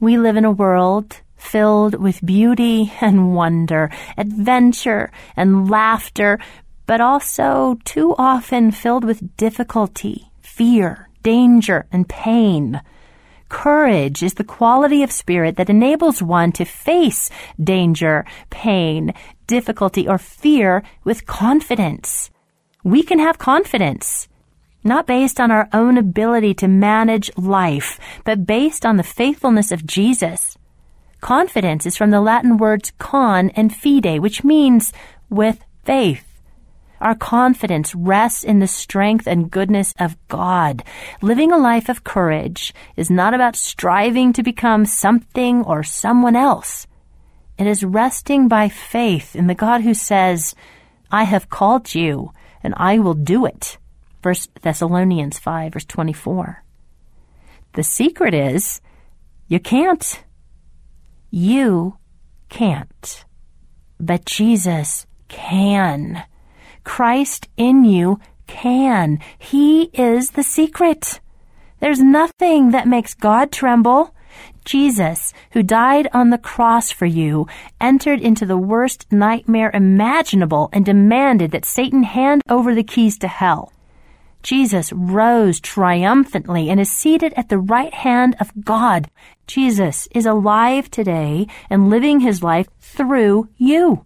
We live in a world filled with beauty and wonder, adventure and laughter, but also too often filled with difficulty, fear, danger, and pain. Courage is the quality of spirit that enables one to face danger, pain, difficulty, or fear with confidence. We can have confidence, not based on our own ability to manage life, but based on the faithfulness of Jesus. Confidence is from the Latin words con and fide, which means with faith. Our confidence rests in the strength and goodness of God. Living a life of courage is not about striving to become something or someone else. It is resting by faith in the God who says, I have called you and I will do it. 1 Thessalonians 5 verse 24. The secret is you can't. You can't. But Jesus can. Christ in you can. He is the secret. There's nothing that makes God tremble. Jesus, who died on the cross for you, entered into the worst nightmare imaginable and demanded that Satan hand over the keys to hell. Jesus rose triumphantly and is seated at the right hand of God. Jesus is alive today and living his life through you.